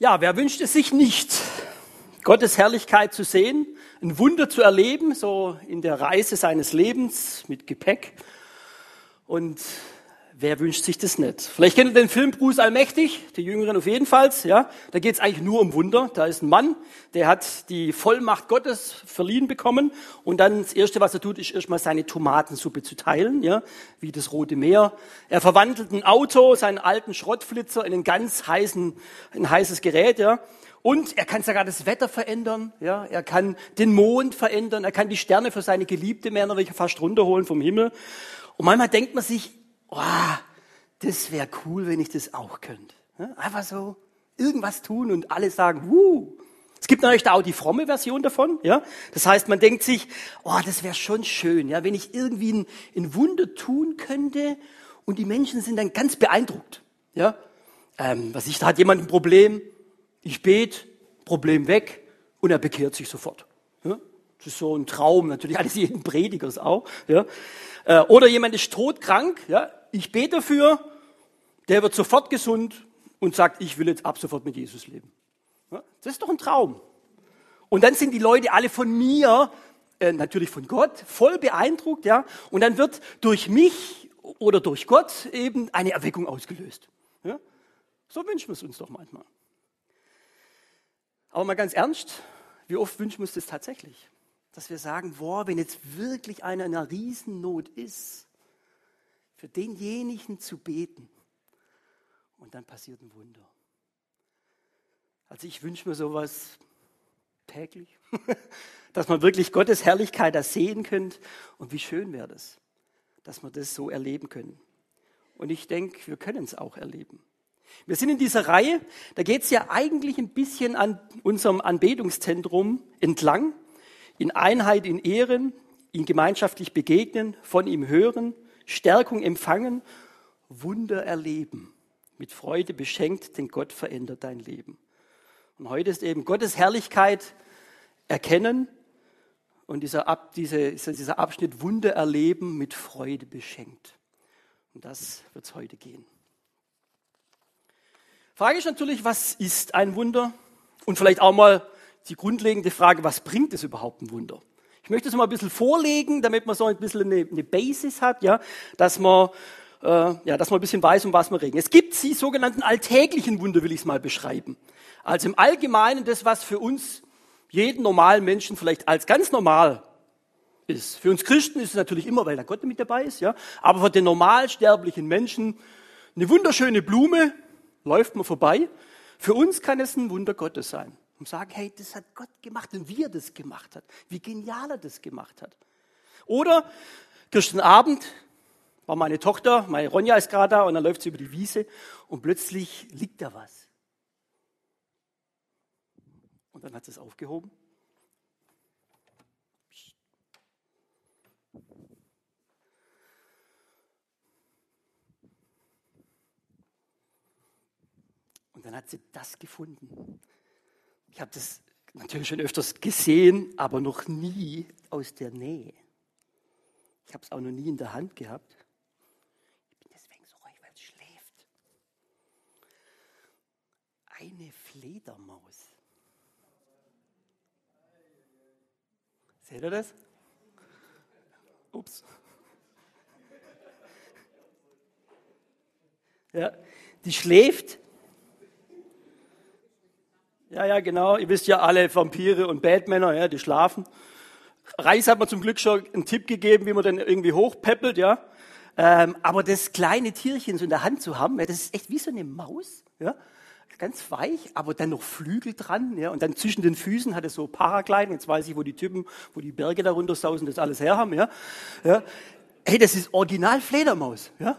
Ja, wer wünscht es sich nicht, Gottes Herrlichkeit zu sehen, ein Wunder zu erleben, so in der Reise seines Lebens mit Gepäck? Und wer wünscht sich das nicht? Vielleicht kennt ihr den Film Bruce Allmächtig, die Jüngeren auf jeden Fall. Ja, da geht es eigentlich nur um Wunder. Da ist ein Mann, der hat die Vollmacht Gottes verliehen bekommen und dann das erste, was er tut, ist erstmal seine Tomatensuppe zu teilen, ja, wie das Rote Meer. Er verwandelt ein Auto, seinen alten Schrottflitzer in ein ganz heißen, ein heißes Gerät, ja. Und er kann sogar das Wetter verändern, ja. Er kann den Mond verändern, er kann die Sterne für seine geliebte Männer welche fast runterholen vom Himmel. Und manchmal denkt man sich, oh, das wäre cool, wenn ich das auch könnte. Einfach so irgendwas tun und alle sagen, wuh. Es gibt natürlich da auch die fromme Version davon, ja. Das heißt, man denkt sich, oh, das wäre schon schön, ja, wenn ich irgendwie ein, ein, Wunder tun könnte und die Menschen sind dann ganz beeindruckt, ja. Ähm, was ich, da hat jemand ein Problem, ich bete, Problem weg und er bekehrt sich sofort. Ja? Das ist so ein Traum, natürlich alles jeden Predigers auch, ja. Äh, oder jemand ist todkrank, ja, ich bete dafür, der wird sofort gesund und sagt, ich will jetzt ab sofort mit Jesus leben. Das ist doch ein Traum. Und dann sind die Leute alle von mir, äh, natürlich von Gott, voll beeindruckt, ja. Und dann wird durch mich oder durch Gott eben eine Erweckung ausgelöst. So wünschen wir es uns doch manchmal. Aber mal ganz ernst, wie oft wünschen wir uns das tatsächlich? dass wir sagen, boah, wenn jetzt wirklich einer in einer Riesennot ist, für denjenigen zu beten. Und dann passiert ein Wunder. Also ich wünsche mir sowas täglich, dass man wirklich Gottes Herrlichkeit da sehen könnte. Und wie schön wäre das, dass wir das so erleben können. Und ich denke, wir können es auch erleben. Wir sind in dieser Reihe, da geht es ja eigentlich ein bisschen an unserem Anbetungszentrum entlang in Einheit in Ehren, ihn gemeinschaftlich begegnen, von ihm hören, Stärkung empfangen, Wunder erleben, mit Freude beschenkt, denn Gott verändert dein Leben. Und heute ist eben Gottes Herrlichkeit erkennen und dieser, Ab, diese, dieser Abschnitt Wunder erleben, mit Freude beschenkt. Und das wird es heute gehen. Frage ist natürlich, was ist ein Wunder? Und vielleicht auch mal die grundlegende Frage, was bringt es überhaupt ein Wunder? Ich möchte es mal ein bisschen vorlegen, damit man so ein bisschen eine, eine Basis hat, ja, dass man, äh, ja, dass man ein bisschen weiß, um was wir reden. Es gibt die sogenannten alltäglichen Wunder, will ich es mal beschreiben. Also im Allgemeinen das, was für uns jeden normalen Menschen vielleicht als ganz normal ist. Für uns Christen ist es natürlich immer, weil der Gott mit dabei ist, ja. Aber für den normalsterblichen Menschen eine wunderschöne Blume läuft man vorbei. Für uns kann es ein Wunder Gottes sein und sagen, hey, das hat Gott gemacht und wie er das gemacht hat, wie genial er das gemacht hat. Oder gestern Abend war meine Tochter, meine Ronja ist gerade da und dann läuft sie über die Wiese und plötzlich liegt da was. Und dann hat sie es aufgehoben. Und dann hat sie das gefunden. Ich habe das natürlich schon öfters gesehen, aber noch nie aus der Nähe. Ich habe es auch noch nie in der Hand gehabt. Ich bin deswegen so ruhig, weil es schläft. Eine Fledermaus. Seht ihr das? Ups. Ja, die schläft ja, ja, genau. Ihr wisst ja alle Vampire und Batmänner, ja, die schlafen. Reis hat mir zum Glück schon einen Tipp gegeben, wie man den irgendwie hochpeppelt, ja. Ähm, aber das kleine Tierchen so in der Hand zu haben, ja, das ist echt wie so eine Maus, ja. Ganz weich, aber dann noch Flügel dran, ja. Und dann zwischen den Füßen hat es so Paragliden. Jetzt weiß ich, wo die Typen, wo die Berge darunter sausen, das alles herhaben, ja. ja. Hey, das ist Original Fledermaus, ja.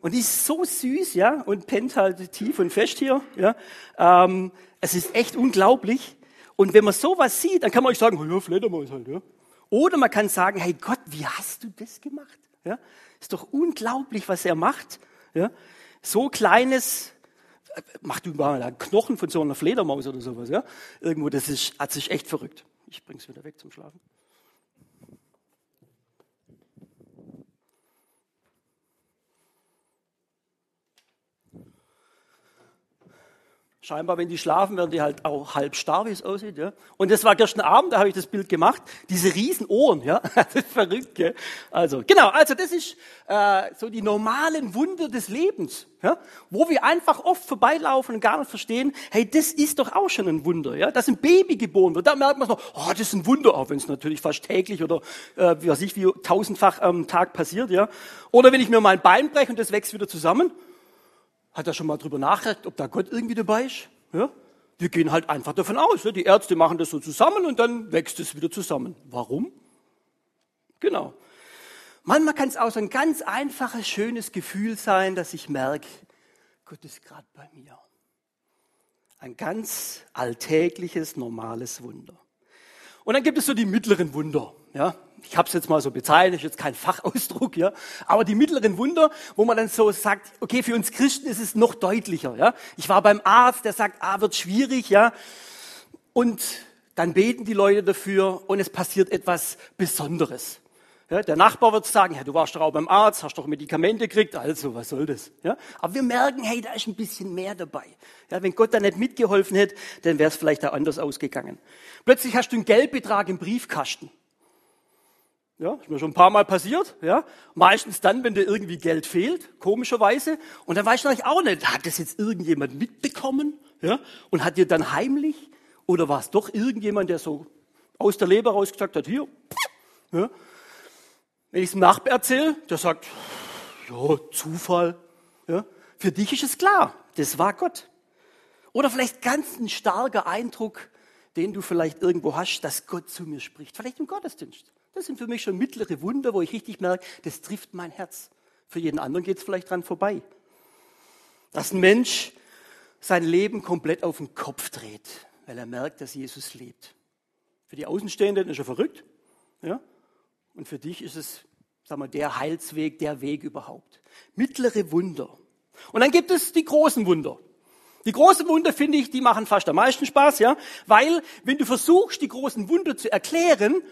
Und die ist so süß, ja, und pennt halt tief und fest hier, ja. Ähm, es ist echt unglaublich. Und wenn man sowas sieht, dann kann man euch sagen, ja, Fledermaus halt, ja. Oder man kann sagen, hey Gott, wie hast du das gemacht? Ja, ist doch unglaublich, was er macht. Ja, so kleines, macht du mal einen Knochen von so einer Fledermaus oder sowas, ja. Irgendwo, das ist, hat sich echt verrückt. Ich bring's wieder weg zum Schlafen. Scheinbar, wenn die schlafen, werden die halt auch halb starr, wie es aussieht. Ja? Und das war gestern Abend, da habe ich das Bild gemacht. Diese riesen Ohren, ja, das ist verrückt. Gell? Also genau, also das ist äh, so die normalen Wunder des Lebens, ja? wo wir einfach oft vorbeilaufen und gar nicht verstehen. Hey, das ist doch auch schon ein Wunder, ja, dass ein Baby geboren wird. Da merkt man so, oh, das ist ein Wunder, auch wenn es natürlich fast täglich oder äh, wie weiß ich, wie tausendfach am Tag passiert, ja. Oder wenn ich mir mein Bein breche und das wächst wieder zusammen. Hat er schon mal drüber nachgedacht, ob da Gott irgendwie dabei ist? Ja? Wir gehen halt einfach davon aus. Die Ärzte machen das so zusammen und dann wächst es wieder zusammen. Warum? Genau. Manchmal kann es auch so ein ganz einfaches, schönes Gefühl sein, dass ich merke, Gott ist gerade bei mir. Ein ganz alltägliches, normales Wunder. Und dann gibt es so die mittleren Wunder. Ja, ich habe es jetzt mal so bezeichnet, ist jetzt kein Fachausdruck, ja, aber die mittleren Wunder, wo man dann so sagt, okay, für uns Christen ist es noch deutlicher, ja. Ich war beim Arzt, der sagt, ah, wird schwierig, ja, und dann beten die Leute dafür und es passiert etwas Besonderes. Ja, der Nachbar wird sagen, ja, du warst doch auch beim Arzt, hast doch Medikamente gekriegt, also was soll das? Ja, aber wir merken, hey, da ist ein bisschen mehr dabei. Ja, wenn Gott da nicht mitgeholfen hätte, dann wäre es vielleicht auch anders ausgegangen. Plötzlich hast du einen Geldbetrag im Briefkasten. Ja, ist mir schon ein paar Mal passiert. Ja, meistens dann, wenn dir irgendwie Geld fehlt, komischerweise. Und dann weißt du eigentlich auch nicht, hat das jetzt irgendjemand mitbekommen? Ja, und hat dir dann heimlich oder war es doch irgendjemand, der so aus der Leber raus gesagt hat, hier. Ja. Wenn ich es dem Nachbar erzähle, der sagt, ja, Zufall. Ja. Für dich ist es klar, das war Gott. Oder vielleicht ganz ein starker Eindruck, den du vielleicht irgendwo hast, dass Gott zu mir spricht. Vielleicht im Gottesdienst. Das sind für mich schon mittlere Wunder, wo ich richtig merke, das trifft mein Herz. Für jeden anderen geht es vielleicht dran vorbei. Dass ein Mensch sein Leben komplett auf den Kopf dreht, weil er merkt, dass Jesus lebt. Für die Außenstehenden ist er verrückt. Ja? Und für dich ist es, sagen wir, der Heilsweg, der Weg überhaupt. Mittlere Wunder. Und dann gibt es die großen Wunder. Die großen Wunder, finde ich, die machen fast am meisten Spaß, ja, weil wenn du versuchst, die großen Wunder zu erklären,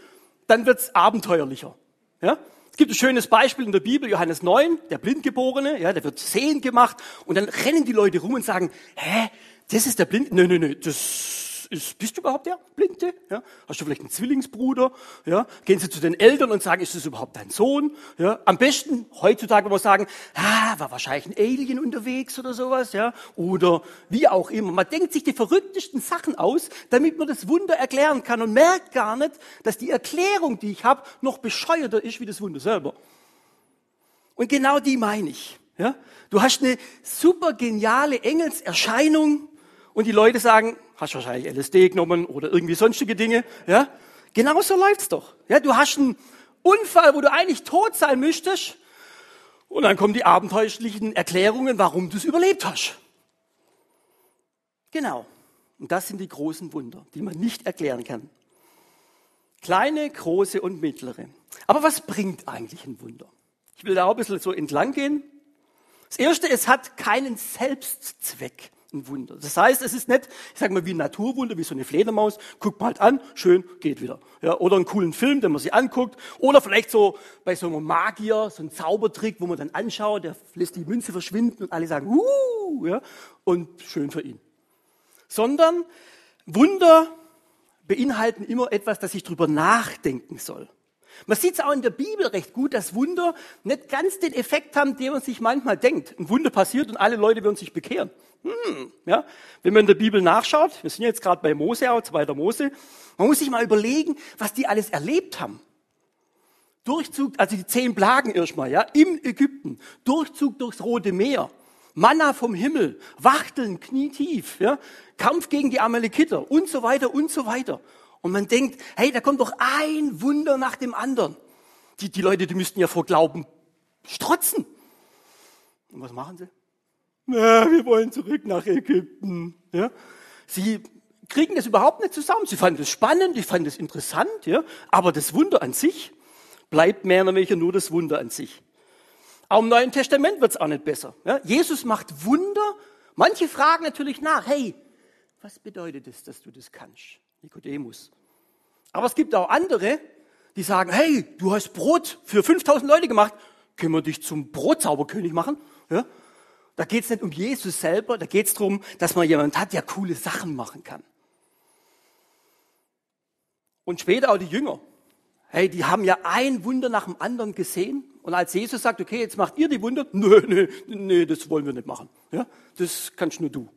dann wird's abenteuerlicher. Ja? Es gibt ein schönes Beispiel in der Bibel, Johannes 9, der Blindgeborene, ja, der wird sehend gemacht und dann rennen die Leute rum und sagen, hä, das ist der Blind? Nö, nö, nö, das ist, bist du überhaupt der Blinde? Ja? Hast du vielleicht einen Zwillingsbruder? Ja? Gehen sie zu den Eltern und sagen, ist das überhaupt dein Sohn? Ja? Am besten heutzutage muss man sagen, ah, war wahrscheinlich ein Alien unterwegs oder sowas, ja? Oder wie auch immer. Man denkt sich die verrücktesten Sachen aus, damit man das Wunder erklären kann und merkt gar nicht, dass die Erklärung, die ich habe, noch bescheuerter ist wie das Wunder selber. Und genau die meine ich. Ja? Du hast eine super geniale Engelserscheinung und die Leute sagen, hast wahrscheinlich LSD genommen oder irgendwie sonstige Dinge, ja? Genauso läuft's doch. Ja, du hast einen Unfall, wo du eigentlich tot sein müsstest, und dann kommen die abenteuerlichen Erklärungen, warum du es überlebt hast. Genau. Und das sind die großen Wunder, die man nicht erklären kann. Kleine, große und mittlere. Aber was bringt eigentlich ein Wunder? Ich will da auch ein bisschen so entlang gehen. Das erste, es hat keinen Selbstzweck ein Wunder. Das heißt, es ist nicht, ich sage mal, wie ein Naturwunder, wie so eine Fledermaus, guckt mal halt an, schön, geht wieder. Ja, oder einen coolen Film, den man sich anguckt. Oder vielleicht so bei so einem Magier, so ein Zaubertrick, wo man dann anschaut, der lässt die Münze verschwinden und alle sagen, uh, ja, und schön für ihn. Sondern Wunder beinhalten immer etwas, das ich drüber nachdenken soll. Man sieht es auch in der Bibel recht gut, dass Wunder nicht ganz den Effekt haben, den man sich manchmal denkt. Ein Wunder passiert und alle Leute werden sich bekehren. Hm, ja? Wenn man in der Bibel nachschaut, wir sind jetzt gerade bei Mose, auch zweiter Mose, man muss sich mal überlegen, was die alles erlebt haben. Durchzug, also die zehn Plagen erstmal, ja, im Ägypten, Durchzug durchs Rote Meer, Manna vom Himmel, Wachteln knietief, ja, Kampf gegen die Amalekiter und so weiter und so weiter. Und man denkt, hey, da kommt doch ein Wunder nach dem anderen. Die, die Leute, die müssten ja vor Glauben strotzen. Und was machen sie? Na, wir wollen zurück nach Ägypten. Ja? Sie kriegen das überhaupt nicht zusammen. Sie fanden es spannend, ich fand es interessant, ja? aber das Wunder an sich bleibt mehr oder weniger nur das Wunder an sich. Auch im Neuen Testament wird es auch nicht besser. Ja? Jesus macht Wunder. Manche fragen natürlich nach, hey, was bedeutet es, dass du das kannst? Nikodemus. Aber es gibt auch andere, die sagen, hey, du hast Brot für 5000 Leute gemacht, können wir dich zum Brotzauberkönig machen? Ja? Da geht es nicht um Jesus selber, da geht es darum, dass man jemand hat, der coole Sachen machen kann. Und später auch die Jünger. Hey, die haben ja ein Wunder nach dem anderen gesehen. Und als Jesus sagt, okay, jetzt macht ihr die Wunder, nö, nö, nö, das wollen wir nicht machen. Ja, das kannst nur du.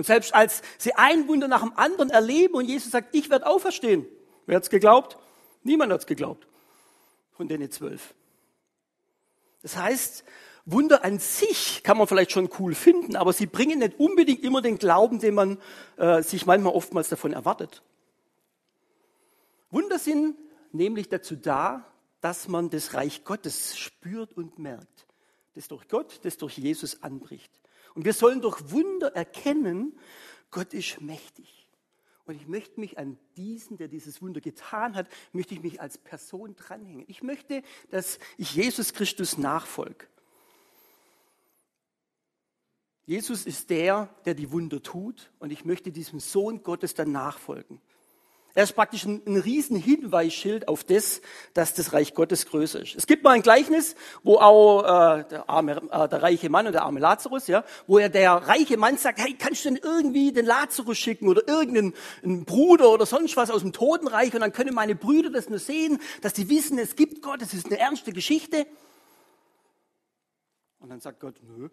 Und selbst als sie ein Wunder nach dem anderen erleben und Jesus sagt, ich werde auferstehen. Wer hat's geglaubt? Niemand hat's geglaubt. Von denen zwölf. Das heißt, Wunder an sich kann man vielleicht schon cool finden, aber sie bringen nicht unbedingt immer den Glauben, den man äh, sich manchmal oftmals davon erwartet. Wunder sind nämlich dazu da, dass man das Reich Gottes spürt und merkt, das durch Gott, das durch Jesus anbricht. Und wir sollen durch Wunder erkennen, Gott ist mächtig. Und ich möchte mich an diesen, der dieses Wunder getan hat, möchte ich mich als Person dranhängen. Ich möchte, dass ich Jesus Christus nachfolge. Jesus ist der, der die Wunder tut und ich möchte diesem Sohn Gottes dann nachfolgen. Er ist praktisch ein, ein riesen auf das, dass das Reich Gottes größer ist. Es gibt mal ein Gleichnis, wo auch äh, der, arme, äh, der reiche Mann und der arme Lazarus, ja, wo er der reiche Mann sagt, hey, kannst du denn irgendwie den Lazarus schicken oder irgendeinen Bruder oder sonst was aus dem Totenreich und dann können meine Brüder das nur sehen, dass die wissen, es gibt Gott, es ist eine ernste Geschichte. Und dann sagt Gott, nö.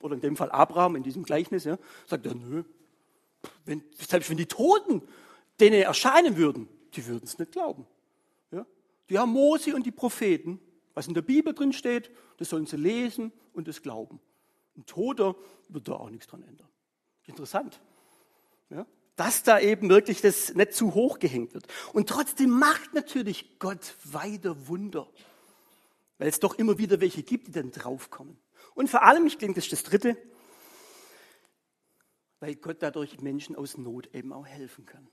Oder in dem Fall Abraham in diesem Gleichnis, ja, sagt er, nö. Wenn, selbst wenn die Toten denen erscheinen würden, die würden es nicht glauben. Ja? Die haben Mose und die Propheten, was in der Bibel drin steht, das sollen sie lesen und es glauben. Ein Toter wird da auch nichts dran ändern. Interessant. Ja? Dass da eben wirklich das nicht zu hoch gehängt wird. Und trotzdem macht natürlich Gott weiter Wunder. Weil es doch immer wieder welche gibt, die dann draufkommen. Und vor allem, ich denke, das ist das Dritte, weil Gott dadurch Menschen aus Not eben auch helfen kann.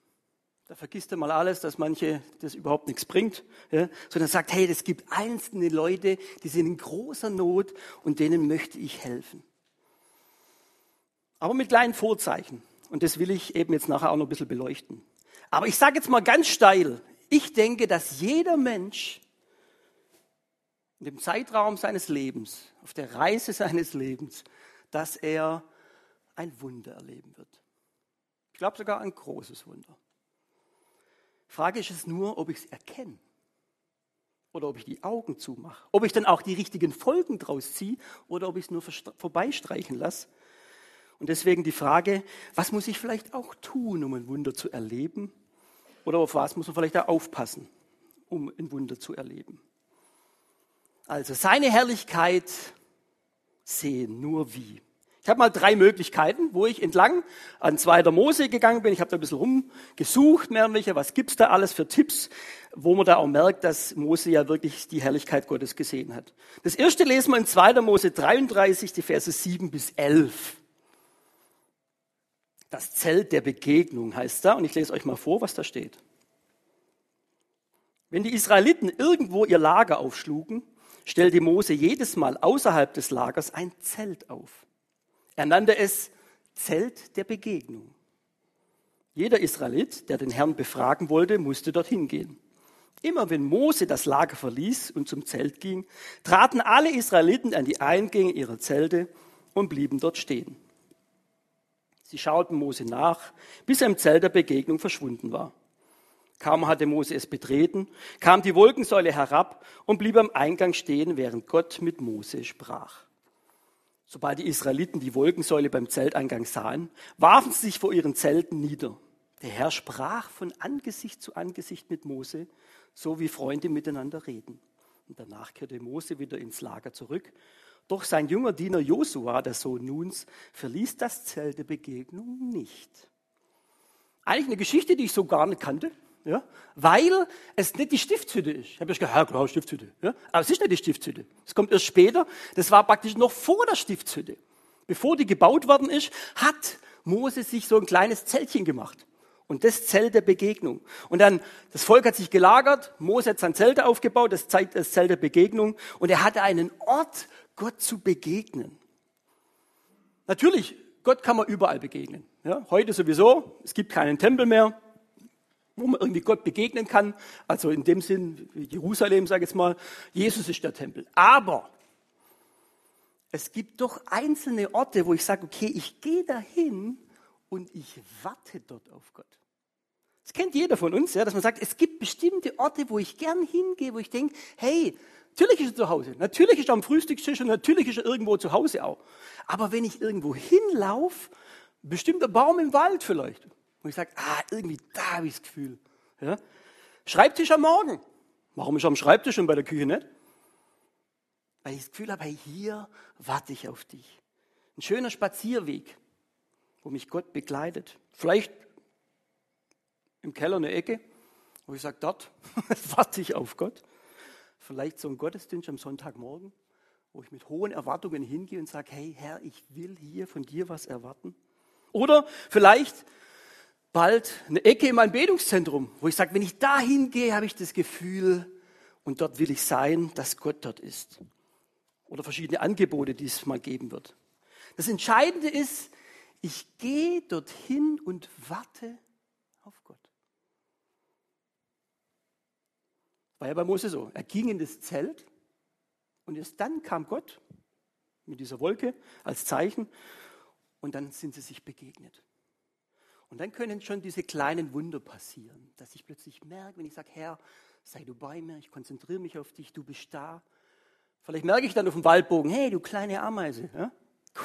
Da vergisst er mal alles, dass manche das überhaupt nichts bringt, ja, sondern sagt, hey, es gibt einzelne Leute, die sind in großer Not und denen möchte ich helfen. Aber mit kleinen Vorzeichen. Und das will ich eben jetzt nachher auch noch ein bisschen beleuchten. Aber ich sage jetzt mal ganz steil, ich denke, dass jeder Mensch in dem Zeitraum seines Lebens, auf der Reise seines Lebens, dass er ein Wunder erleben wird. Ich glaube sogar ein großes Wunder. Frage ist es nur, ob ich es erkenne oder ob ich die Augen zumache. Ob ich dann auch die richtigen Folgen draus ziehe oder ob ich es nur vorbeistreichen lasse. Und deswegen die Frage, was muss ich vielleicht auch tun, um ein Wunder zu erleben? Oder auf was muss man vielleicht auch aufpassen, um ein Wunder zu erleben? Also seine Herrlichkeit sehen, nur wie. Ich habe mal drei Möglichkeiten, wo ich entlang an zweiter Mose gegangen bin. Ich habe da ein bisschen rumgesucht, mehr was gibt's da alles für Tipps, wo man da auch merkt, dass Mose ja wirklich die Herrlichkeit Gottes gesehen hat. Das erste lesen wir in zweiter Mose 33, die Verse 7 bis 11. Das Zelt der Begegnung heißt da, und ich lese euch mal vor, was da steht. Wenn die Israeliten irgendwo ihr Lager aufschlugen, stellte Mose jedes Mal außerhalb des Lagers ein Zelt auf. Er nannte es Zelt der Begegnung. Jeder Israelit, der den Herrn befragen wollte, musste dorthin gehen. Immer wenn Mose das Lager verließ und zum Zelt ging, traten alle Israeliten an die Eingänge ihrer Zelte und blieben dort stehen. Sie schauten Mose nach, bis er im Zelt der Begegnung verschwunden war. Kaum hatte Mose es betreten, kam die Wolkensäule herab und blieb am Eingang stehen, während Gott mit Mose sprach. Sobald die Israeliten die Wolkensäule beim Zelteingang sahen, warfen sie sich vor ihren Zelten nieder. Der Herr sprach von Angesicht zu Angesicht mit Mose, so wie Freunde miteinander reden. Und danach kehrte Mose wieder ins Lager zurück. Doch sein junger Diener Josua, der Sohn Nuns, verließ das Zelt der Begegnung nicht. Eigentlich eine Geschichte, die ich so gar nicht kannte ja? weil es nicht die Stiftshütte ist. Ich habe erst gedacht, ja klar, Stiftshütte. Ja? Aber es ist nicht die Stiftshütte. Es kommt erst später. Das war praktisch noch vor der Stiftshütte. Bevor die gebaut worden ist, hat Mose sich so ein kleines Zeltchen gemacht. Und das Zelt der Begegnung. Und dann, das Volk hat sich gelagert, Mose hat sein Zelt aufgebaut, das Zelt, das Zelt der Begegnung. Und er hatte einen Ort, Gott zu begegnen. Natürlich, Gott kann man überall begegnen. Ja, heute sowieso, es gibt keinen Tempel mehr, wo man irgendwie Gott begegnen kann. Also in dem Sinn, Jerusalem, sage ich jetzt mal, Jesus ist der Tempel. Aber es gibt doch einzelne Orte, wo ich sage, okay, ich gehe dahin und ich warte dort auf Gott. Das kennt jeder von uns, ja, dass man sagt, es gibt bestimmte Orte, wo ich gern hingehe, wo ich denke, hey, natürlich ist er zu Hause, natürlich ist er am Frühstückstisch und natürlich ist er irgendwo zu Hause auch. Aber wenn ich irgendwo hinlaufe, bestimmter Baum im Wald vielleicht, wo ich sage, ah, irgendwie da habe ich das Gefühl. Ja? Schreibtisch am Morgen. Warum ist am Schreibtisch und bei der Küche nicht? Weil ich das Gefühl habe, hier warte ich auf dich. Ein schöner Spazierweg, wo mich Gott begleitet. Vielleicht im Keller eine Ecke, wo ich sage, dort warte ich auf Gott. Vielleicht so ein Gottesdienst am Sonntagmorgen, wo ich mit hohen Erwartungen hingehe und sage, hey Herr, ich will hier von dir was erwarten. Oder vielleicht bald eine Ecke in meinem Betungszentrum, wo ich sage, wenn ich da hingehe, habe ich das Gefühl, und dort will ich sein, dass Gott dort ist. Oder verschiedene Angebote, die es mal geben wird. Das Entscheidende ist, ich gehe dorthin und warte auf Gott. War ja bei Mose so. Er ging in das Zelt und erst dann kam Gott mit dieser Wolke als Zeichen und dann sind sie sich begegnet. Und dann können schon diese kleinen Wunder passieren, dass ich plötzlich merke, wenn ich sage, Herr, sei du bei mir, ich konzentriere mich auf dich, du bist da. Vielleicht merke ich dann auf dem Waldbogen, hey, du kleine Ameise, ja?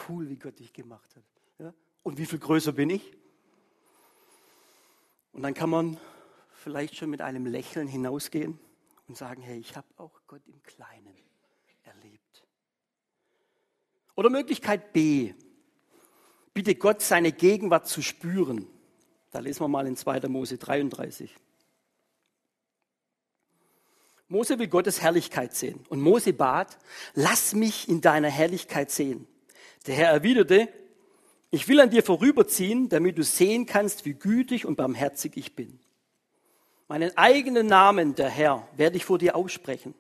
cool, wie Gott dich gemacht hat. Ja? Und wie viel größer bin ich? Und dann kann man vielleicht schon mit einem Lächeln hinausgehen und sagen, hey, ich habe auch Gott im Kleinen erlebt. Oder Möglichkeit B, bitte Gott seine Gegenwart zu spüren. Da lesen wir mal in 2. Mose 33. Mose will Gottes Herrlichkeit sehen. Und Mose bat, lass mich in deiner Herrlichkeit sehen. Der Herr erwiderte, ich will an dir vorüberziehen, damit du sehen kannst, wie gütig und barmherzig ich bin. Meinen eigenen Namen, der Herr, werde ich vor dir aussprechen.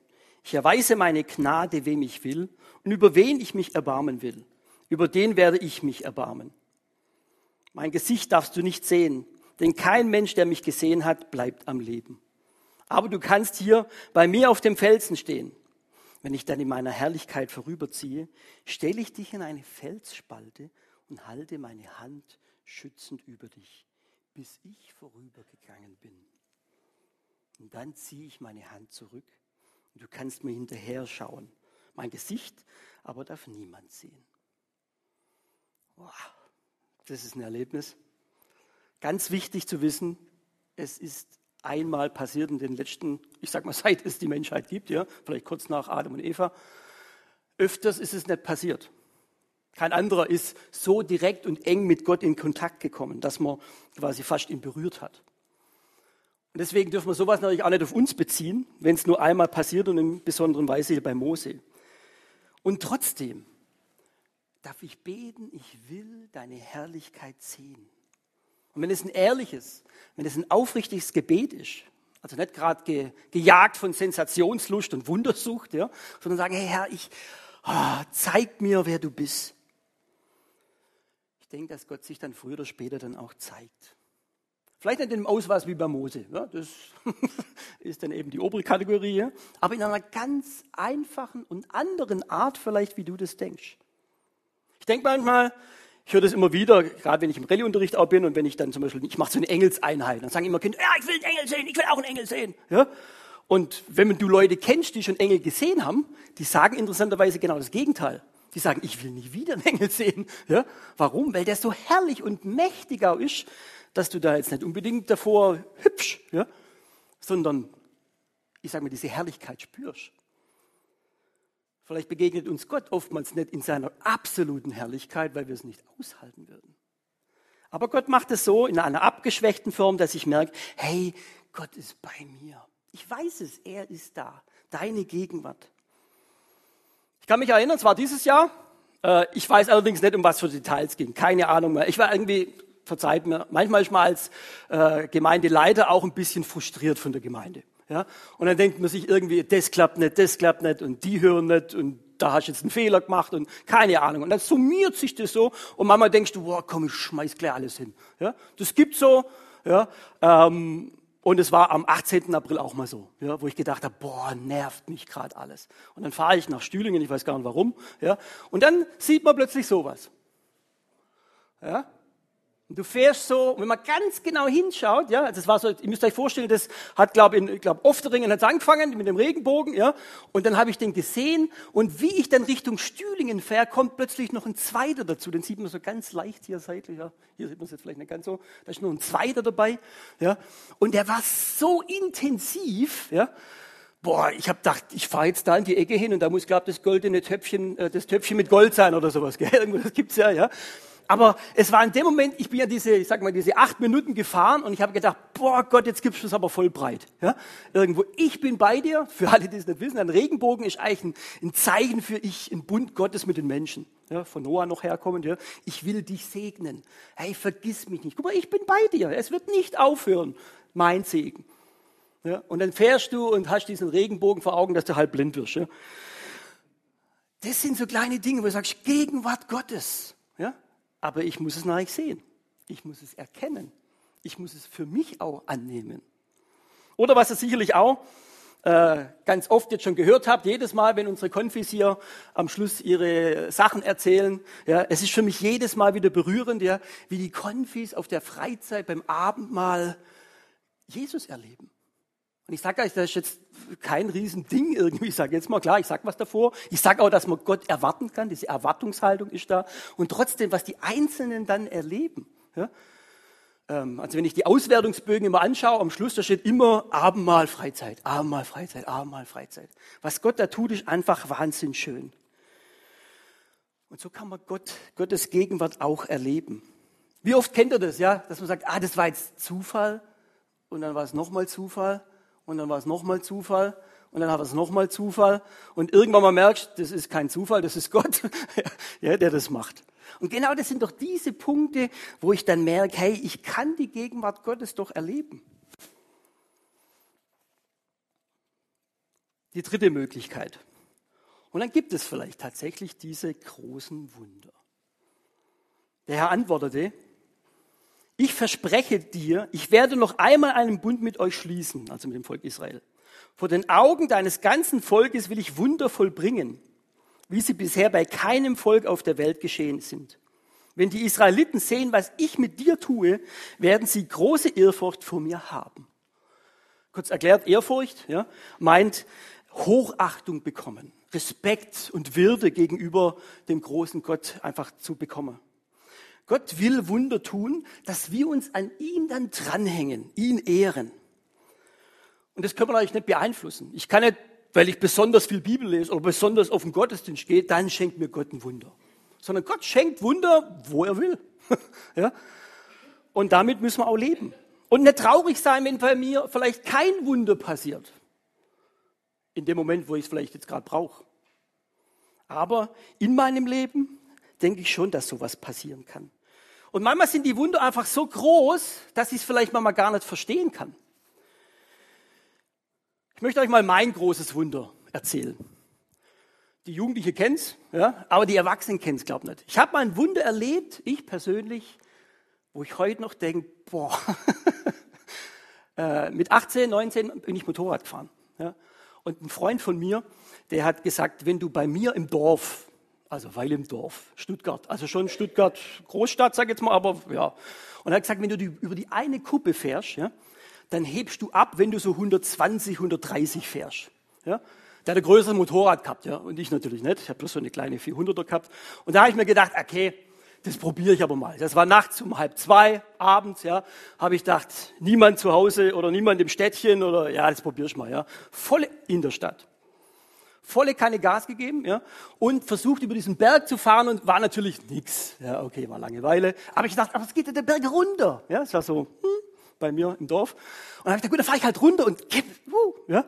Ich erweise meine Gnade, wem ich will, und über wen ich mich erbarmen will. Über den werde ich mich erbarmen. Mein Gesicht darfst du nicht sehen, denn kein Mensch, der mich gesehen hat, bleibt am Leben. Aber du kannst hier bei mir auf dem Felsen stehen. Wenn ich dann in meiner Herrlichkeit vorüberziehe, stelle ich dich in eine Felsspalte und halte meine Hand schützend über dich, bis ich vorübergegangen bin. Und dann ziehe ich meine Hand zurück und du kannst mir hinterher schauen. Mein Gesicht aber darf niemand sehen. Wow, das ist ein Erlebnis. Ganz wichtig zu wissen, es ist einmal passiert in den letzten, ich sag mal, seit es die Menschheit gibt, ja, vielleicht kurz nach Adam und Eva. Öfters ist es nicht passiert. Kein anderer ist so direkt und eng mit Gott in Kontakt gekommen, dass man quasi fast ihn berührt hat. Und deswegen dürfen wir sowas natürlich auch nicht auf uns beziehen, wenn es nur einmal passiert und in besonderer Weise hier bei Mose. Und trotzdem darf ich beten, ich will deine Herrlichkeit sehen. Und wenn es ein ehrliches, wenn es ein aufrichtiges Gebet ist, also nicht gerade ge, gejagt von Sensationslust und Wundersucht, ja, sondern sagen, hey Herr, ich, oh, zeig mir, wer du bist. Ich denke, dass Gott sich dann früher oder später dann auch zeigt. Vielleicht nicht in dem Ausweis wie bei Mose, ja, das ist dann eben die obere Kategorie, aber in einer ganz einfachen und anderen Art vielleicht, wie du das denkst. Ich denke manchmal, ich höre das immer wieder, gerade wenn ich im Rallyeunterricht auch bin und wenn ich dann zum Beispiel, ich mache so eine Engelseinheit, dann sagen immer Kinder, ja, ich will einen Engel sehen, ich will auch einen Engel sehen. Ja? Und wenn du Leute kennst, die schon Engel gesehen haben, die sagen interessanterweise genau das Gegenteil. Die sagen, ich will nie wieder einen Engel sehen. Ja? Warum? Weil der so herrlich und mächtig auch ist, dass du da jetzt nicht unbedingt davor hübsch, ja? sondern, ich sage mal, diese Herrlichkeit spürst. Vielleicht begegnet uns Gott oftmals nicht in seiner absoluten Herrlichkeit, weil wir es nicht aushalten würden. Aber Gott macht es so in einer abgeschwächten Form, dass ich merke, hey, Gott ist bei mir. Ich weiß es, er ist da. Deine Gegenwart. Ich kann mich erinnern, es war dieses Jahr. Äh, ich weiß allerdings nicht, um was für Details ging. Keine Ahnung mehr. Ich war irgendwie, verzeiht mir, manchmal als äh, Gemeindeleiter auch ein bisschen frustriert von der Gemeinde. Ja? Und dann denkt man sich irgendwie, das klappt nicht, das klappt nicht und die hören nicht und da hast du jetzt einen Fehler gemacht und keine Ahnung. Und dann summiert sich das so und manchmal denkst du, boah, komm, ich schmeiß gleich alles hin. Ja? Das gibt so, ja, ähm, Und es war am 18. April auch mal so, ja, wo ich gedacht habe, boah, nervt mich gerade alles. Und dann fahre ich nach Stühlingen, ich weiß gar nicht warum. Ja, und dann sieht man plötzlich sowas. Ja, und du fährst so, wenn man ganz genau hinschaut, ja, das war so, ihr müsst euch vorstellen, das hat, glaube ich, glaube Ofteringen hat angefangen mit dem Regenbogen, ja, und dann habe ich den gesehen und wie ich dann Richtung Stühlingen fähre, kommt plötzlich noch ein zweiter dazu, den sieht man so ganz leicht hier seitlich, ja, hier sieht man es jetzt vielleicht nicht ganz so, da ist noch ein zweiter dabei, ja, und der war so intensiv, ja, boah, ich habe gedacht, ich fahre jetzt da in die Ecke hin und da muss, glaube das goldene Töpfchen, äh, das Töpfchen mit Gold sein oder sowas, gell? Das gibt's ja, ja. Aber es war in dem Moment, ich bin ja diese, ich sag mal, diese acht Minuten gefahren und ich habe gedacht, boah Gott, jetzt gibst du es aber voll breit. Ja? Irgendwo, ich bin bei dir. Für alle, die es nicht wissen, ein Regenbogen ist eigentlich ein, ein Zeichen für ich, ein Bund Gottes mit den Menschen. Ja, von Noah noch herkommend, ja. Ich will dich segnen. Hey, vergiss mich nicht. Guck mal, ich bin bei dir. Es wird nicht aufhören, mein Segen. Ja, und dann fährst du und hast diesen Regenbogen vor Augen, dass du halb blind wirst. Ja. Das sind so kleine Dinge, wo du sagst, Gegenwart Gottes. Aber ich muss es nicht sehen. Ich muss es erkennen. Ich muss es für mich auch annehmen. Oder was ihr sicherlich auch äh, ganz oft jetzt schon gehört habt, jedes Mal, wenn unsere Konfis hier am Schluss ihre Sachen erzählen, ja, es ist für mich jedes Mal wieder berührend, ja, wie die Konfis auf der Freizeit beim Abendmahl Jesus erleben. Und ich sage euch, das ist jetzt kein Riesending irgendwie. Ich sage jetzt mal klar, ich sage was davor. Ich sage auch, dass man Gott erwarten kann. Diese Erwartungshaltung ist da. Und trotzdem, was die Einzelnen dann erleben. Ja? Ähm, also wenn ich die Auswertungsbögen immer anschaue, am Schluss, da steht immer Abendmahl Freizeit, Abendmahl Freizeit, Abendmahl Freizeit. Was Gott da tut, ist einfach wahnsinnig schön. Und so kann man Gott, Gottes Gegenwart auch erleben. Wie oft kennt ihr das, ja? Dass man sagt, ah, das war jetzt Zufall und dann war es nochmal Zufall und dann war es nochmal Zufall und dann war es nochmal Zufall und irgendwann mal merkst, das ist kein Zufall, das ist Gott, ja, der das macht. Und genau das sind doch diese Punkte, wo ich dann merke, hey, ich kann die Gegenwart Gottes doch erleben. Die dritte Möglichkeit. Und dann gibt es vielleicht tatsächlich diese großen Wunder. Der Herr antwortete, ich verspreche dir, ich werde noch einmal einen Bund mit euch schließen, also mit dem Volk Israel. Vor den Augen deines ganzen Volkes will ich Wunder vollbringen, wie sie bisher bei keinem Volk auf der Welt geschehen sind. Wenn die Israeliten sehen, was ich mit dir tue, werden sie große Ehrfurcht vor mir haben. Kurz erklärt, Ehrfurcht ja, meint Hochachtung bekommen, Respekt und Würde gegenüber dem großen Gott einfach zu bekommen. Gott will Wunder tun, dass wir uns an ihn dann dranhängen, ihn ehren. Und das können wir eigentlich nicht beeinflussen. Ich kann nicht, weil ich besonders viel Bibel lese oder besonders auf den Gottesdienst gehe, dann schenkt mir Gott ein Wunder. Sondern Gott schenkt Wunder, wo er will. ja? Und damit müssen wir auch leben. Und nicht traurig sein, wenn bei mir vielleicht kein Wunder passiert. In dem Moment, wo ich es vielleicht jetzt gerade brauche. Aber in meinem Leben denke ich schon, dass sowas passieren kann. Und manchmal sind die Wunder einfach so groß, dass ich es vielleicht manchmal gar nicht verstehen kann. Ich möchte euch mal mein großes Wunder erzählen. Die Jugendliche kennt's, ja, aber die Erwachsenen kennen's, glaub nicht. Ich habe mal ein Wunder erlebt, ich persönlich, wo ich heute noch denke, boah, äh, mit 18, 19 bin ich Motorrad gefahren. Ja, und ein Freund von mir, der hat gesagt, wenn du bei mir im Dorf also weil im Dorf, Stuttgart, also schon Stuttgart Großstadt, sag ich jetzt mal, aber ja. Und er hat gesagt, wenn du die, über die eine Kuppe fährst, ja, dann hebst du ab, wenn du so 120, 130 fährst. Ja. Der hat ein größeres Motorrad gehabt, ja, und ich natürlich nicht. Ich habe bloß so eine kleine 400er gehabt. Und da habe ich mir gedacht, okay, das probiere ich aber mal. Das war nachts um halb zwei, abends, ja, habe ich gedacht, niemand zu Hause oder niemand im Städtchen oder, ja, das probiere ich mal, ja. Voll in der Stadt volle Kanne Gas gegeben ja, und versucht über diesen Berg zu fahren und war natürlich nichts. Ja, okay, war Langeweile. Aber ich dachte, aber es geht ja der Berg runter. Ja, es war so hm, bei mir im Dorf. Und dann habe ich gedacht, gut, dann fahre ich halt runter und kipp, uh, ja,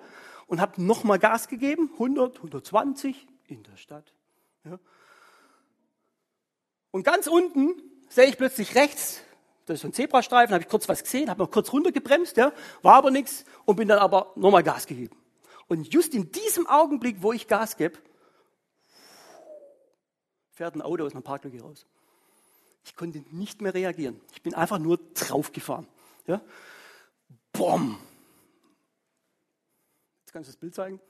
und habe nochmal Gas gegeben, 100, 120 in der Stadt. Ja. Und ganz unten sehe ich plötzlich rechts, das ist so ein Zebrastreifen, habe ich kurz was gesehen, habe noch kurz runtergebremst, ja, war aber nichts und bin dann aber nochmal Gas gegeben. Und just in diesem Augenblick, wo ich Gas gebe, fährt ein Auto aus einer Parklücke raus. Ich konnte nicht mehr reagieren. Ich bin einfach nur draufgefahren. Ja? Boom. Jetzt kannst du das Bild zeigen.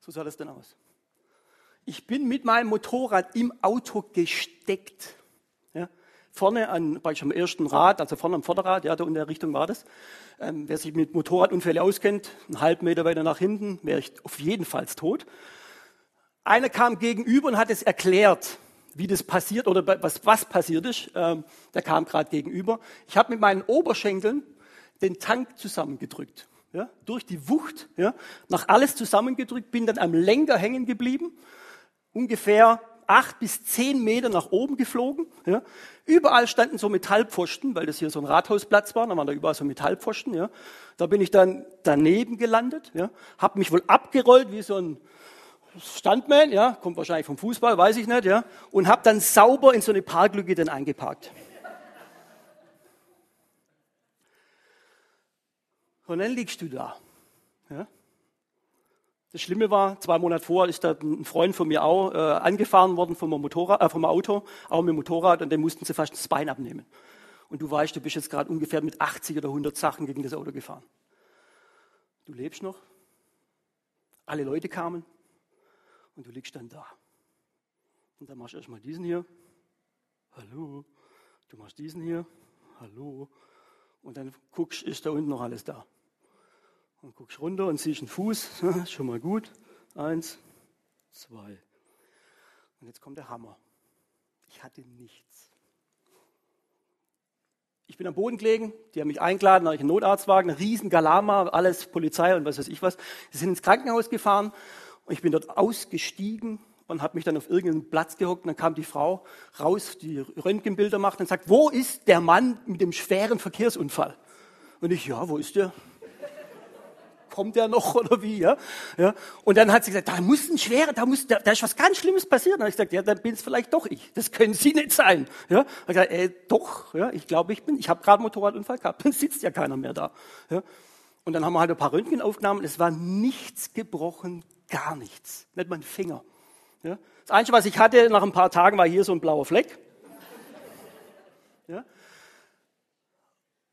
So sah das denn aus. Ich bin mit meinem Motorrad im Auto gesteckt. Vorne an, bei am ersten Rad, also vorne am Vorderrad, ja, da in der Richtung war das. Ähm, wer sich mit Motorradunfällen auskennt, einen halben Meter weiter nach hinten, wäre ich auf jeden Fall tot. Einer kam gegenüber und hat es erklärt, wie das passiert oder was, was passiert ist. Ähm, der kam gerade gegenüber. Ich habe mit meinen Oberschenkeln den Tank zusammengedrückt. Ja, durch die Wucht, ja, nach alles zusammengedrückt, bin dann am Lenker hängen geblieben, ungefähr acht bis zehn Meter nach oben geflogen. Ja. Überall standen so Metallpfosten, weil das hier so ein Rathausplatz war, da waren da überall so Metallpfosten. Ja. Da bin ich dann daneben gelandet, ja, habe mich wohl abgerollt wie so ein Standman, ja, kommt wahrscheinlich vom Fußball, weiß ich nicht, ja, und habe dann sauber in so eine Parklücke dann eingeparkt. Und dann liegst du da. Ja. Das Schlimme war, zwei Monate vorher ist da ein Freund von mir auch äh, angefahren worden vom, Motorrad, äh, vom Auto, auch mit dem Motorrad, und dem mussten sie fast das Bein abnehmen. Und du weißt, du bist jetzt gerade ungefähr mit 80 oder 100 Sachen gegen das Auto gefahren. Du lebst noch. Alle Leute kamen. Und du liegst dann da. Und dann machst du erstmal diesen hier. Hallo. Du machst diesen hier. Hallo. Und dann guckst, ist da unten noch alles da. Und guckst runter und siehst einen Fuß, schon mal gut. Eins, zwei. Und jetzt kommt der Hammer. Ich hatte nichts. Ich bin am Boden gelegen, die haben mich eingeladen, habe ich einen Notarztwagen, ein riesen Galama, alles Polizei und was weiß ich was. Sie sind ins Krankenhaus gefahren und ich bin dort ausgestiegen und habe mich dann auf irgendeinen Platz gehockt und dann kam die Frau raus, die Röntgenbilder macht und sagt, wo ist der Mann mit dem schweren Verkehrsunfall? Und ich, ja, wo ist der? Kommt der noch oder wie? Ja? Ja? Und dann hat sie gesagt, da muss ein schwerer, da, muss, da, da ist was ganz Schlimmes passiert. Und dann habe ich gesagt, ja, dann bin es vielleicht doch ich. Das können Sie nicht sein. Ja? Ich gesagt, äh, doch, ja, ich glaube, ich bin. Ich habe gerade einen Motorradunfall gehabt. Dann sitzt ja keiner mehr da. Ja? Und dann haben wir halt ein paar Röntgenaufnahmen. Es war nichts gebrochen, gar nichts. Nicht mal ein Finger. Ja? Das Einzige, was ich hatte nach ein paar Tagen, war hier so ein blauer Fleck. Ja?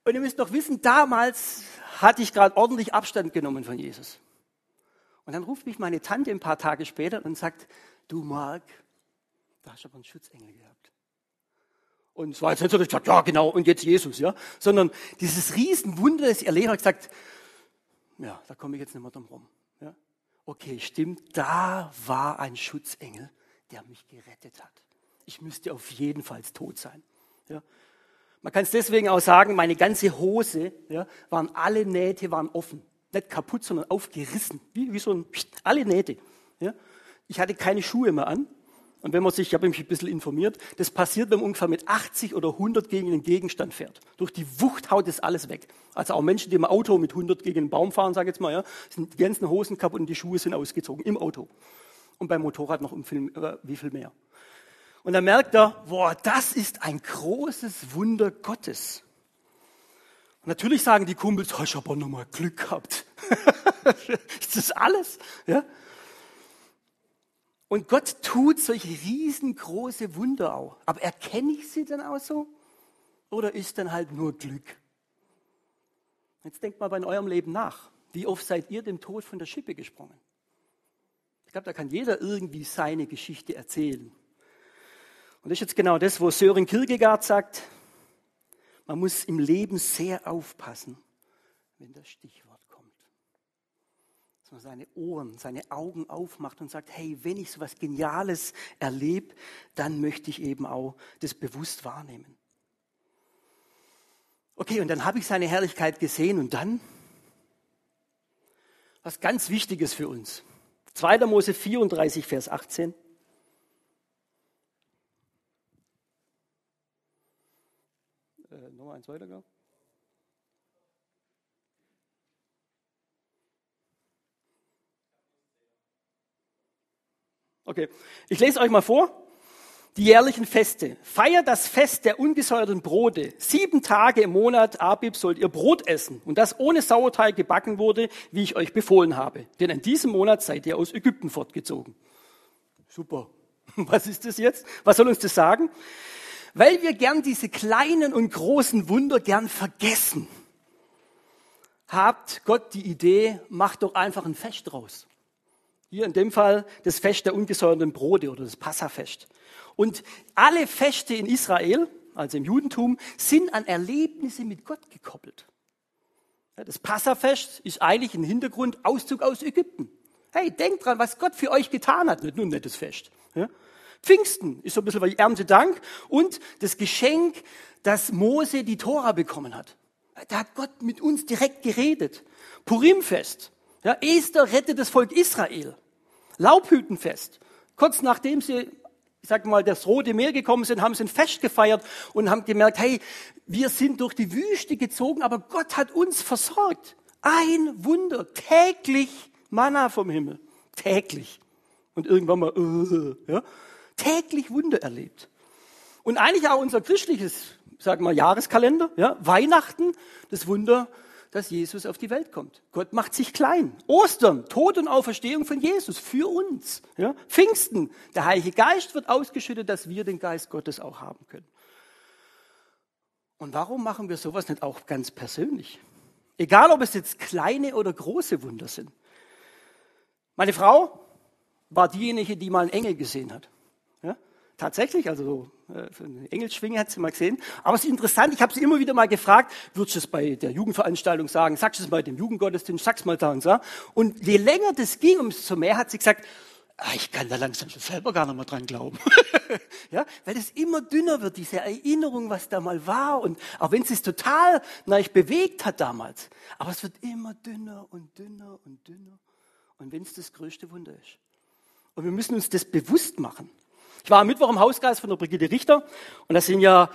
Und ihr müsst doch wissen, damals hatte ich gerade ordentlich Abstand genommen von Jesus. Und dann ruft mich meine Tante ein paar Tage später und sagt, du Mark, da hast du aber einen Schutzengel gehabt. Und es war jetzt nicht so, dass ich gesagt, ja genau, und jetzt Jesus, ja. Sondern dieses Riesenwunder, das erlebt habe, gesagt, ja, da komme ich jetzt nicht mehr drum rum. Ja. Okay, stimmt, da war ein Schutzengel, der mich gerettet hat. Ich müsste auf jeden Fall tot sein. Ja. Man kann es deswegen auch sagen, meine ganze Hose, ja, waren alle Nähte waren offen. Nicht kaputt, sondern aufgerissen. Wie, wie so ein, alle Nähte. Ja. Ich hatte keine Schuhe mehr an. Und wenn man sich, ich habe mich ein bisschen informiert, das passiert, wenn man ungefähr mit 80 oder 100 gegen einen Gegenstand fährt. Durch die Wucht haut das alles weg. Also auch Menschen, die im Auto mit 100 gegen einen Baum fahren, sage ich jetzt mal, ja, sind die ganzen Hosen kaputt und die Schuhe sind ausgezogen im Auto. Und beim Motorrad noch um viel, äh, wie viel mehr. Und dann merkt er, boah, das ist ein großes Wunder Gottes. Und natürlich sagen die Kumpels, oh, ich habe auch nochmal Glück gehabt. ist das alles? Ja? Und Gott tut solche riesengroße Wunder auch. Aber erkenne ich sie dann auch so? Oder ist dann halt nur Glück? Jetzt denkt mal bei eurem Leben nach. Wie oft seid ihr dem Tod von der Schippe gesprungen? Ich glaube, da kann jeder irgendwie seine Geschichte erzählen. Und das ist jetzt genau das, wo Sören Kierkegaard sagt, man muss im Leben sehr aufpassen, wenn das Stichwort kommt. Dass man seine Ohren, seine Augen aufmacht und sagt, hey, wenn ich so was Geniales erlebe, dann möchte ich eben auch das bewusst wahrnehmen. Okay, und dann habe ich seine Herrlichkeit gesehen und dann was ganz Wichtiges für uns. 2. Mose 34, Vers 18. Nochmal eins weiter, glaube Okay, ich lese euch mal vor. Die jährlichen Feste. Feiert das Fest der ungesäuerten Brote. Sieben Tage im Monat Abib sollt ihr Brot essen und das ohne Sauerteig gebacken wurde, wie ich euch befohlen habe. Denn in diesem Monat seid ihr aus Ägypten fortgezogen. Super. Was ist das jetzt? Was soll uns das sagen? Weil wir gern diese kleinen und großen Wunder gern vergessen. habt Gott die Idee, macht doch einfach ein Fest draus. Hier in dem Fall das Fest der ungesäuerten Brote oder das Passafest. Und alle Feste in Israel, also im Judentum, sind an Erlebnisse mit Gott gekoppelt. Das Passafest ist eigentlich ein Hintergrund Auszug aus Ägypten. Hey, denkt dran, was Gott für euch getan hat. Nicht nur ein nettes Fest. Ja? Pfingsten ist so ein bisschen wie Erntedank und das Geschenk, dass Mose die Tora bekommen hat. Da hat Gott mit uns direkt geredet. Purimfest. Ja, Esther rettet das Volk Israel. Laubhütenfest. Kurz nachdem sie, ich sag mal, das Rote Meer gekommen sind, haben sie ein Fest gefeiert und haben gemerkt, hey, wir sind durch die Wüste gezogen, aber Gott hat uns versorgt. Ein Wunder. Täglich Manna vom Himmel. Täglich. Und irgendwann mal, uh, ja, täglich Wunder erlebt. Und eigentlich auch unser christliches, sagen wir, Jahreskalender, ja, Weihnachten, das Wunder, dass Jesus auf die Welt kommt. Gott macht sich klein. Ostern, Tod und Auferstehung von Jesus für uns. Ja. Pfingsten, der Heilige Geist wird ausgeschüttet, dass wir den Geist Gottes auch haben können. Und warum machen wir sowas nicht auch ganz persönlich? Egal, ob es jetzt kleine oder große Wunder sind. Meine Frau war diejenige, die mal einen Engel gesehen hat. Tatsächlich, also äh, eine Engelsschwinge hat sie mal gesehen. Aber es ist interessant, ich habe sie immer wieder mal gefragt, würdest du es bei der Jugendveranstaltung sagen, sagst du es bei dem Jugendgottesdienst, sag's mal da und so. Und je länger das ging, umso mehr hat sie gesagt, ah, ich kann da langsam schon selber gar nicht mehr dran glauben. ja, weil es immer dünner wird, diese Erinnerung, was da mal war. Und auch wenn es sich total na, bewegt hat damals. Aber es wird immer dünner und dünner und dünner und wenn es das größte Wunder ist. Und wir müssen uns das bewusst machen. Ich war am Mittwoch im Hauskreis von der Brigitte Richter und da sind ja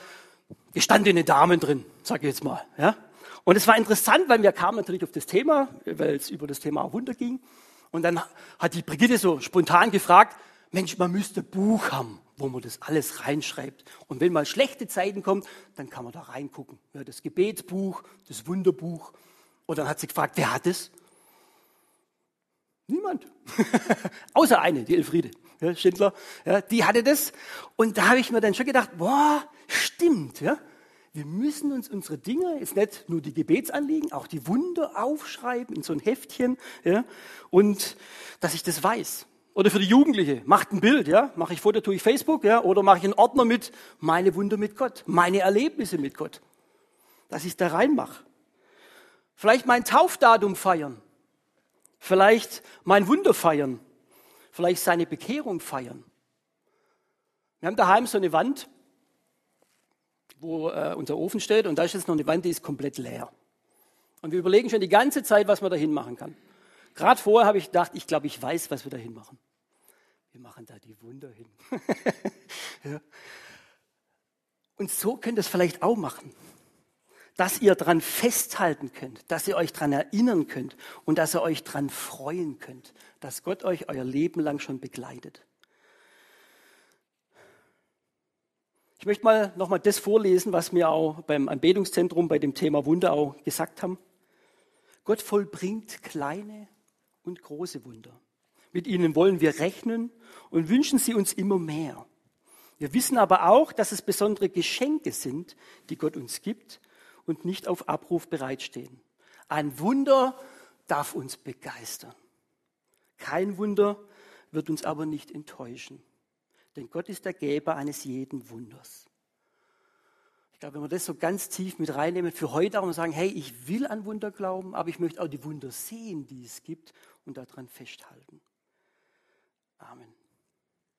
gestandene Damen drin, sage ich jetzt mal. Ja? Und es war interessant, weil wir kamen natürlich auf das Thema, weil es über das Thema Wunder ging. Und dann hat die Brigitte so spontan gefragt, Mensch, man müsste ein Buch haben, wo man das alles reinschreibt. Und wenn mal schlechte Zeiten kommen, dann kann man da reingucken. Ja, das Gebetsbuch, das Wunderbuch. Und dann hat sie gefragt, wer hat es? Niemand. Außer eine, die Elfriede ja, Schindler. Ja, die hatte das. Und da habe ich mir dann schon gedacht, boah, stimmt. Ja? Wir müssen uns unsere Dinge, jetzt nicht nur die Gebetsanliegen, auch die Wunder aufschreiben in so ein Heftchen. Ja? Und dass ich das weiß. Oder für die Jugendliche, macht ein Bild, ja, mache ich Foto, tue ich Facebook, ja, oder mache ich einen Ordner mit meine Wunder mit Gott, meine Erlebnisse mit Gott, dass ich da reinmache. Vielleicht mein Taufdatum feiern, vielleicht mein Wunder feiern, vielleicht seine Bekehrung feiern. Wir haben daheim so eine Wand, wo äh, unser Ofen steht und da ist jetzt noch eine Wand, die ist komplett leer. Und wir überlegen schon die ganze Zeit, was man da hinmachen kann. Gerade vorher habe ich gedacht, ich glaube, ich weiß, was wir da hinmachen. Wir machen da die Wunder hin. ja. Und so könnt ihr es vielleicht auch machen dass ihr dran festhalten könnt, dass ihr euch dran erinnern könnt und dass ihr euch dran freuen könnt, dass Gott euch euer Leben lang schon begleitet. Ich möchte mal nochmal das vorlesen, was wir auch beim Anbetungszentrum bei dem Thema Wunder auch gesagt haben. Gott vollbringt kleine und große Wunder. Mit ihnen wollen wir rechnen und wünschen sie uns immer mehr. Wir wissen aber auch, dass es besondere Geschenke sind, die Gott uns gibt und nicht auf Abruf bereitstehen. Ein Wunder darf uns begeistern. Kein Wunder wird uns aber nicht enttäuschen. Denn Gott ist der Geber eines jeden Wunders. Ich glaube, wenn wir das so ganz tief mit reinnehmen, für heute auch und sagen, hey, ich will an Wunder glauben, aber ich möchte auch die Wunder sehen, die es gibt und daran festhalten. Amen.